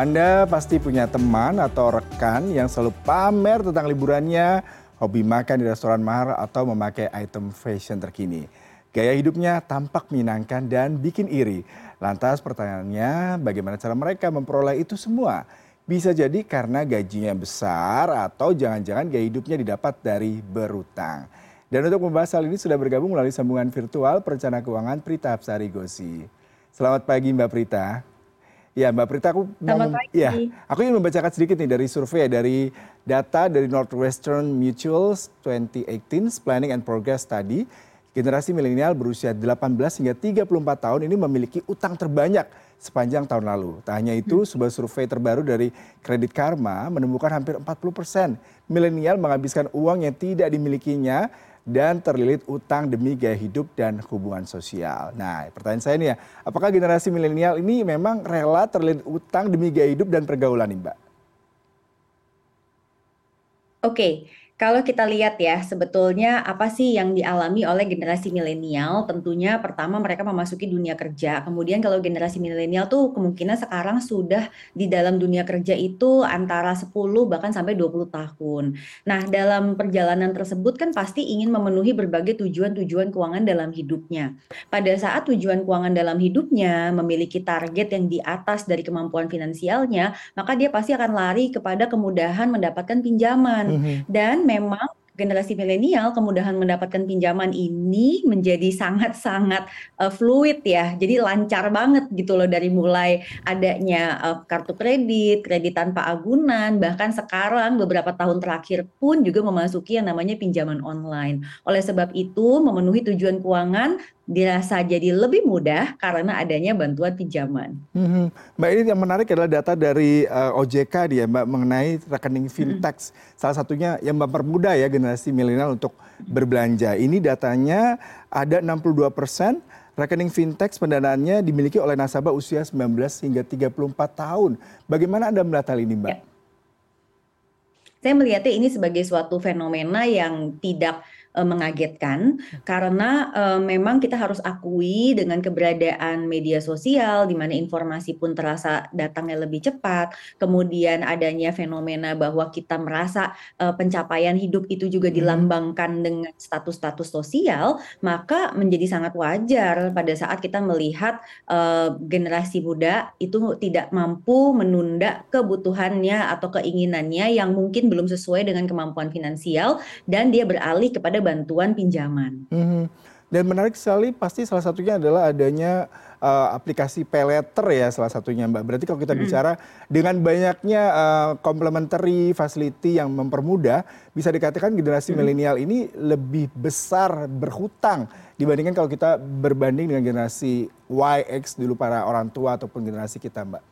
Anda pasti punya teman atau rekan yang selalu pamer tentang liburannya, hobi makan di restoran mahal atau memakai item fashion terkini. Gaya hidupnya tampak menyenangkan dan bikin iri. Lantas pertanyaannya, bagaimana cara mereka memperoleh itu semua? Bisa jadi karena gajinya besar atau jangan-jangan gaya hidupnya didapat dari berutang. Dan untuk membahas hal ini sudah bergabung melalui sambungan virtual perencana keuangan Prita Hapsari Gosi. Selamat pagi Mbak Prita. Ya Mbak Prita, aku mau, ya, aku ingin membacakan sedikit nih dari survei dari data dari Northwestern Mutual 2018 Planning and Progress Study. Generasi milenial berusia 18 hingga 34 tahun ini memiliki utang terbanyak sepanjang tahun lalu. Tak hanya itu, hmm. sebuah survei terbaru dari Kredit Karma menemukan hampir 40 persen milenial menghabiskan uang yang tidak dimilikinya dan terlilit utang demi gaya hidup dan hubungan sosial. Nah, pertanyaan saya ini ya, apakah generasi milenial ini memang rela terlilit utang demi gaya hidup dan pergaulan nih, Mbak? Oke, kalau kita lihat ya, sebetulnya apa sih yang dialami oleh generasi milenial? Tentunya pertama mereka memasuki dunia kerja. Kemudian kalau generasi milenial tuh kemungkinan sekarang sudah di dalam dunia kerja itu antara 10 bahkan sampai 20 tahun. Nah, dalam perjalanan tersebut kan pasti ingin memenuhi berbagai tujuan-tujuan keuangan dalam hidupnya. Pada saat tujuan keuangan dalam hidupnya memiliki target yang di atas dari kemampuan finansialnya, maka dia pasti akan lari kepada kemudahan mendapatkan pinjaman. Mm -hmm. Dan memang generasi milenial kemudahan mendapatkan pinjaman ini menjadi sangat-sangat uh, fluid ya. Jadi lancar banget gitu loh dari mulai adanya uh, kartu kredit, kredit tanpa agunan, bahkan sekarang beberapa tahun terakhir pun juga memasuki yang namanya pinjaman online. Oleh sebab itu memenuhi tujuan keuangan dirasa jadi lebih mudah karena adanya bantuan pinjaman. Hmm, Mbak ini yang menarik adalah data dari uh, eh, OJK dia Mbak mengenai rekening fintech. Hmm. Salah satunya yang mempermudah ya generasi milenial untuk berbelanja. Ini datanya ada 62 persen rekening fintech pendanaannya dimiliki oleh nasabah usia 19 hingga 34 tahun. Bagaimana Anda melihat hal ini Mbak? Ya. Saya melihatnya ini sebagai suatu fenomena yang tidak uh, mengagetkan karena uh, memang kita harus akui dengan keberadaan media sosial di mana informasi pun terasa datangnya lebih cepat, kemudian adanya fenomena bahwa kita merasa uh, pencapaian hidup itu juga hmm. dilambangkan dengan status-status sosial, maka menjadi sangat wajar pada saat kita melihat uh, generasi muda itu tidak mampu menunda kebutuhannya atau keinginannya yang mungkin belum sesuai dengan kemampuan finansial dan dia beralih kepada bantuan pinjaman. Hmm. Dan menarik sekali pasti salah satunya adalah adanya uh, aplikasi paylater ya salah satunya Mbak. Berarti kalau kita hmm. bicara dengan banyaknya uh, complementary facility yang mempermudah, bisa dikatakan generasi hmm. milenial ini lebih besar berhutang dibandingkan kalau kita berbanding dengan generasi YX dulu para orang tua ataupun generasi kita Mbak.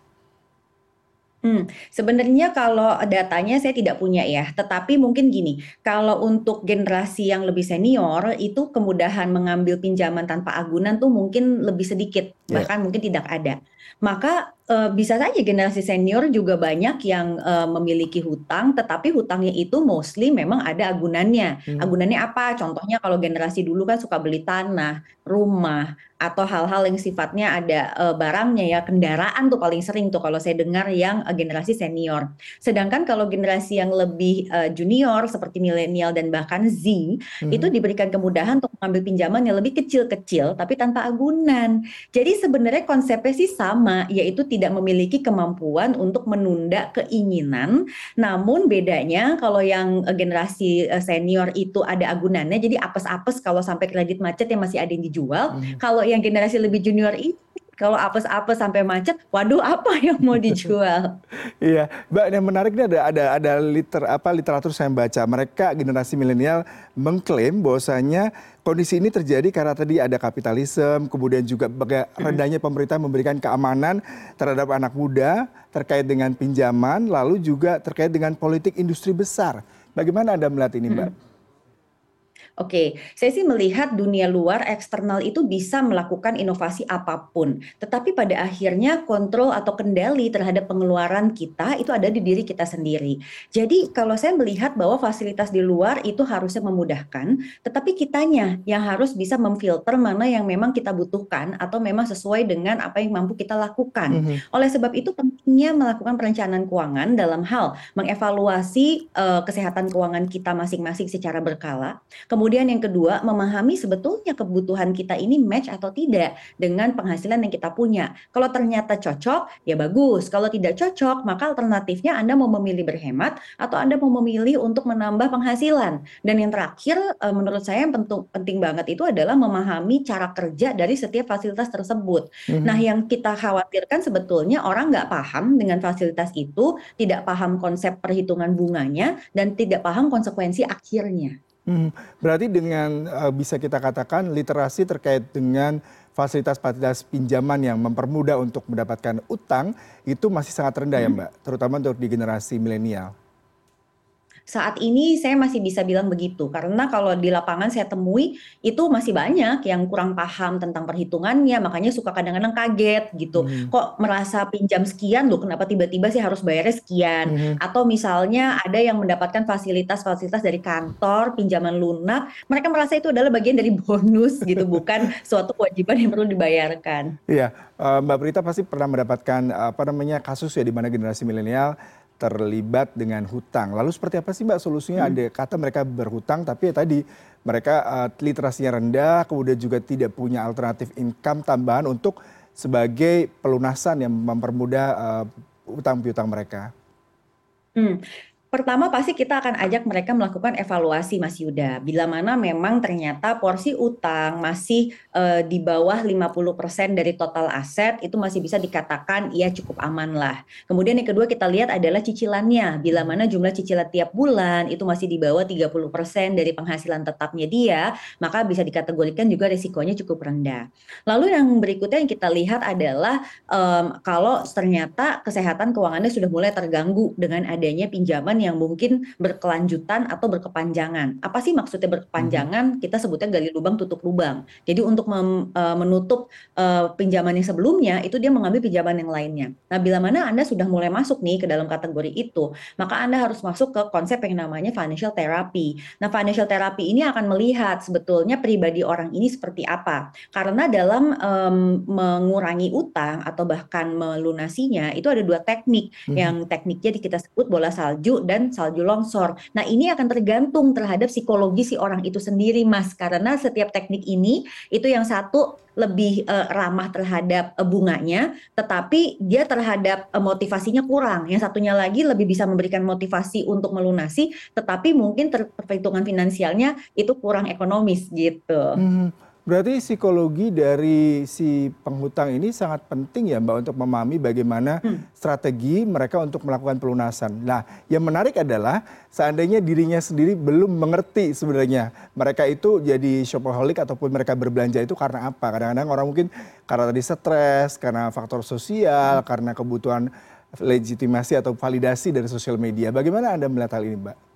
Hmm, sebenarnya kalau datanya saya tidak punya ya, tetapi mungkin gini, kalau untuk generasi yang lebih senior itu kemudahan mengambil pinjaman tanpa agunan tuh mungkin lebih sedikit, yeah. bahkan mungkin tidak ada. Maka uh, bisa saja generasi senior juga banyak yang uh, memiliki hutang, tetapi hutangnya itu mostly memang ada agunannya. Hmm. Agunannya apa? Contohnya kalau generasi dulu kan suka beli tanah, rumah, atau hal-hal yang sifatnya ada uh, barangnya ya kendaraan tuh paling sering tuh kalau saya dengar yang uh, generasi senior. Sedangkan kalau generasi yang lebih uh, junior seperti milenial dan bahkan Z hmm. itu diberikan kemudahan untuk mengambil pinjaman yang lebih kecil-kecil tapi tanpa agunan. Jadi sebenarnya konsepnya sih sama yaitu tidak memiliki kemampuan untuk menunda keinginan. Namun bedanya kalau yang uh, generasi uh, senior itu ada agunannya jadi apes-apes kalau sampai kredit macet yang masih ada yang dijual. Hmm. Kalau yang generasi lebih junior ini kalau apes-apes sampai macet, waduh apa yang mau dijual? iya, Mbak yang menarik ini ada ada ada liter apa literatur saya baca. Mereka generasi milenial mengklaim bahwasanya kondisi ini terjadi karena tadi ada kapitalisme, kemudian juga rendahnya pemerintah memberikan keamanan terhadap anak muda terkait dengan pinjaman, lalu juga terkait dengan politik industri besar. Bagaimana Anda melihat ini, Mbak? Oke, saya sih melihat dunia luar eksternal itu bisa melakukan inovasi apa pun, tetapi pada akhirnya kontrol atau kendali terhadap pengeluaran kita itu ada di diri kita sendiri. Jadi kalau saya melihat bahwa fasilitas di luar itu harusnya memudahkan, tetapi kitanya yang harus bisa memfilter mana yang memang kita butuhkan atau memang sesuai dengan apa yang mampu kita lakukan. Mm -hmm. Oleh sebab itu pentingnya melakukan perencanaan keuangan dalam hal mengevaluasi uh, kesehatan keuangan kita masing-masing secara berkala. Kemudian Kemudian yang kedua, memahami sebetulnya kebutuhan kita ini match atau tidak dengan penghasilan yang kita punya. Kalau ternyata cocok, ya bagus. Kalau tidak cocok, maka alternatifnya Anda mau memilih berhemat atau Anda mau memilih untuk menambah penghasilan. Dan yang terakhir, eh, menurut saya yang penting, penting banget itu adalah memahami cara kerja dari setiap fasilitas tersebut. Mm -hmm. Nah, yang kita khawatirkan sebetulnya orang nggak paham dengan fasilitas itu, tidak paham konsep perhitungan bunganya, dan tidak paham konsekuensi akhirnya. Hmm, berarti dengan uh, bisa kita katakan literasi terkait dengan fasilitas-fasilitas pinjaman yang mempermudah untuk mendapatkan utang itu masih sangat rendah ya, hmm. ya Mbak, terutama untuk di generasi milenial. Saat ini saya masih bisa bilang begitu, karena kalau di lapangan saya temui itu masih banyak yang kurang paham tentang perhitungannya, makanya suka kadang-kadang kaget gitu. Hmm. Kok merasa pinjam sekian loh, kenapa tiba-tiba sih harus bayarnya sekian? Hmm. Atau misalnya ada yang mendapatkan fasilitas-fasilitas dari kantor, pinjaman lunak, mereka merasa itu adalah bagian dari bonus gitu, bukan suatu kewajiban yang perlu dibayarkan. Iya, eh, Mbak Prita pasti pernah mendapatkan apa namanya kasus ya di mana generasi milenial terlibat dengan hutang. Lalu seperti apa sih Mbak solusinya? Hmm. Ada kata mereka berhutang tapi ya tadi mereka uh, literasinya rendah, kemudian juga tidak punya alternatif income tambahan untuk sebagai pelunasan yang mempermudah uh, utang piutang mereka. Hmm. Pertama pasti kita akan ajak mereka melakukan evaluasi Mas Yuda. Bila mana memang ternyata porsi utang masih uh, di bawah 50% dari total aset itu masih bisa dikatakan ya cukup aman lah. Kemudian yang kedua kita lihat adalah cicilannya. Bila mana jumlah cicilan tiap bulan itu masih di bawah 30% dari penghasilan tetapnya dia, maka bisa dikategorikan juga risikonya cukup rendah. Lalu yang berikutnya yang kita lihat adalah um, kalau ternyata kesehatan keuangannya sudah mulai terganggu dengan adanya pinjaman yang mungkin berkelanjutan atau berkepanjangan. Apa sih maksudnya berkepanjangan? Mhm. Kita sebutnya gali lubang tutup lubang. Jadi untuk mem, uh, menutup uh, pinjaman yang sebelumnya itu dia mengambil pinjaman yang lainnya. Nah, bila mana Anda sudah mulai masuk nih ke dalam kategori itu, maka Anda harus masuk ke konsep yang namanya financial therapy. Nah, financial therapy ini akan melihat sebetulnya pribadi orang ini seperti apa. Karena dalam um, mengurangi utang atau bahkan melunasinya itu ada dua teknik. Hmm. Yang tekniknya kita sebut bola salju dan salju longsor. Nah, ini akan tergantung terhadap psikologi si orang itu sendiri, Mas. Karena setiap teknik ini itu yang satu lebih uh, ramah terhadap uh, bunganya, tetapi dia terhadap uh, motivasinya kurang. Yang satunya lagi lebih bisa memberikan motivasi untuk melunasi, tetapi mungkin perhitungan finansialnya itu kurang ekonomis gitu. Hmm. Berarti psikologi dari si penghutang ini sangat penting ya Mbak untuk memahami bagaimana hmm. strategi mereka untuk melakukan pelunasan. Nah, yang menarik adalah seandainya dirinya sendiri belum mengerti sebenarnya mereka itu jadi shopaholic ataupun mereka berbelanja itu karena apa? Kadang-kadang orang mungkin karena tadi stres, karena faktor sosial, hmm. karena kebutuhan legitimasi atau validasi dari sosial media. Bagaimana Anda melihat hal ini, Mbak?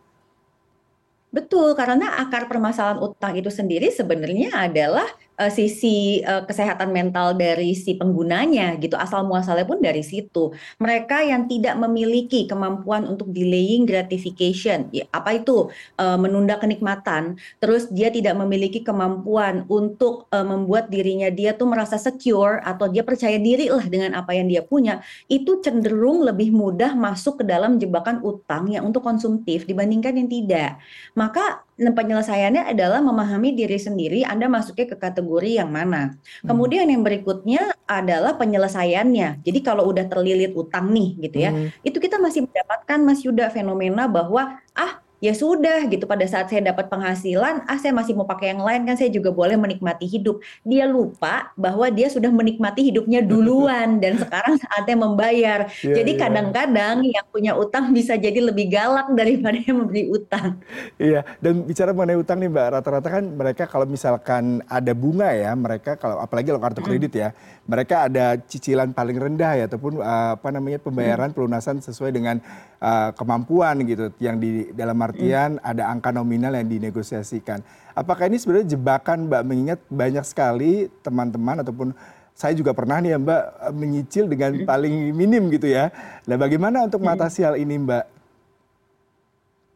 Betul, karena akar permasalahan utang itu sendiri sebenarnya adalah uh, sisi uh, kesehatan mental dari si penggunanya gitu asal muasalnya pun dari situ. Mereka yang tidak memiliki kemampuan untuk delaying gratification ya, apa itu? Uh, menunda kenikmatan terus dia tidak memiliki kemampuan untuk uh, membuat dirinya dia tuh merasa secure atau dia percaya diri lah dengan apa yang dia punya itu cenderung lebih mudah masuk ke dalam jebakan utang yang untuk konsumtif dibandingkan yang tidak. Maka penyelesaiannya adalah memahami diri sendiri Anda masuknya ke kategori yang mana. Hmm. Kemudian yang berikutnya adalah penyelesaiannya. Jadi kalau udah terlilit utang nih gitu ya, hmm. itu kita masih mendapatkan Mas Yuda fenomena bahwa ah ya sudah gitu. Pada saat saya dapat penghasilan ah saya masih mau pakai yang lain kan saya juga boleh menikmati hidup. Dia lupa bahwa dia sudah menikmati hidupnya duluan dan sekarang saatnya membayar. Yeah, jadi iya. kadang-kadang yeah. yang punya utang bisa jadi lebih galak daripada yang memberi utang. Iya dan bicara mengenai utang nih mbak rata-rata kan mereka kalau misalkan ada bunga ya mereka kalau apalagi kalau kartu kredit ya mereka ada cicilan paling rendah ya ataupun uh, apa namanya pembayaran pelunasan sesuai dengan uh, kemampuan gitu yang di dalam artian ada angka nominal yang dinegosiasikan. Apakah ini sebenarnya jebakan Mbak mengingat banyak sekali teman-teman ataupun saya juga pernah nih ya Mbak menyicil dengan paling minim gitu ya. Nah bagaimana untuk mengatasi hal ini Mbak?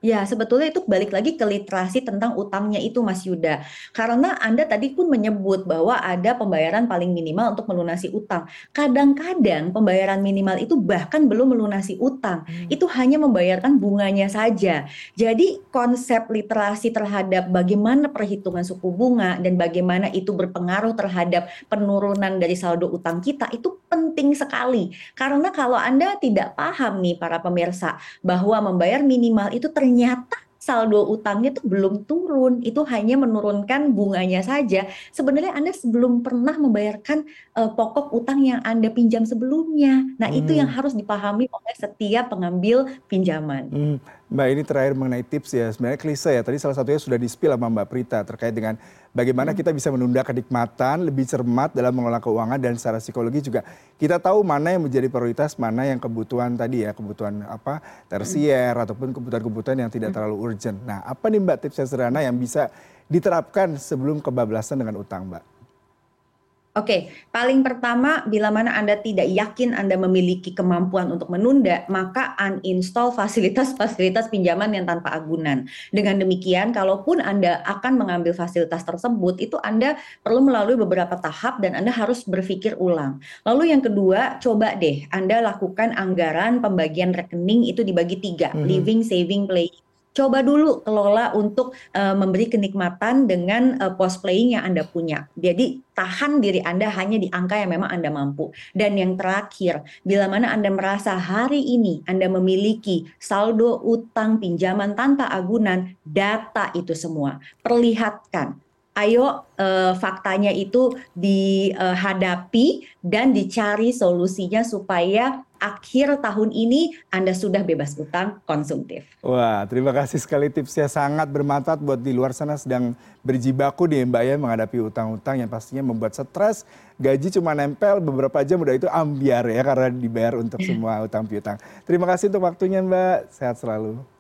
Ya, sebetulnya itu balik lagi ke literasi tentang utangnya itu Mas Yuda. Karena Anda tadi pun menyebut bahwa ada pembayaran paling minimal untuk melunasi utang. Kadang-kadang pembayaran minimal itu bahkan belum melunasi utang. Hmm. Itu hanya membayarkan bunganya saja. Jadi konsep literasi terhadap bagaimana perhitungan suku bunga dan bagaimana itu berpengaruh terhadap penurunan dari saldo utang kita itu penting sekali. Karena kalau Anda tidak paham nih para pemirsa bahwa membayar minimal itu ternyata ternyata saldo utangnya itu belum turun, itu hanya menurunkan bunganya saja. Sebenarnya Anda sebelum pernah membayarkan uh, pokok utang yang Anda pinjam sebelumnya. Nah, hmm. itu yang harus dipahami oleh setiap pengambil pinjaman. Hmm. Mbak ini terakhir mengenai tips ya, sebenarnya klise ya. Tadi salah satunya sudah di-spill sama Mbak Prita terkait dengan bagaimana hmm. kita bisa menunda kenikmatan, lebih cermat dalam mengelola keuangan dan secara psikologi juga kita tahu mana yang menjadi prioritas, mana yang kebutuhan tadi ya, kebutuhan apa tersier hmm. ataupun kebutuhan-kebutuhan yang tidak hmm. terlalu urgent. Nah, apa nih Mbak tips yang sederhana yang bisa diterapkan sebelum kebablasan dengan utang, Mbak? Oke, paling pertama bila mana Anda tidak yakin Anda memiliki kemampuan untuk menunda, maka uninstall fasilitas-fasilitas pinjaman yang tanpa agunan. Dengan demikian, kalaupun Anda akan mengambil fasilitas tersebut, itu Anda perlu melalui beberapa tahap dan Anda harus berpikir ulang. Lalu yang kedua, coba deh Anda lakukan anggaran pembagian rekening itu dibagi tiga, mm -hmm. living, saving, playing coba dulu kelola untuk uh, memberi kenikmatan dengan uh, post playing yang Anda punya. Jadi tahan diri Anda hanya di angka yang memang Anda mampu. Dan yang terakhir, bila mana Anda merasa hari ini Anda memiliki saldo utang pinjaman tanpa agunan, data itu semua. Perlihatkan ayo uh, faktanya itu dihadapi dan dicari solusinya supaya akhir tahun ini Anda sudah bebas utang konsumtif. Wah, terima kasih sekali tipsnya sangat bermanfaat buat di luar sana sedang berjibaku nih Mbak ya menghadapi utang-utang yang pastinya membuat stres. Gaji cuma nempel beberapa jam udah itu ambiar ya karena dibayar untuk semua utang piutang. Terima kasih untuk waktunya Mbak. Sehat selalu.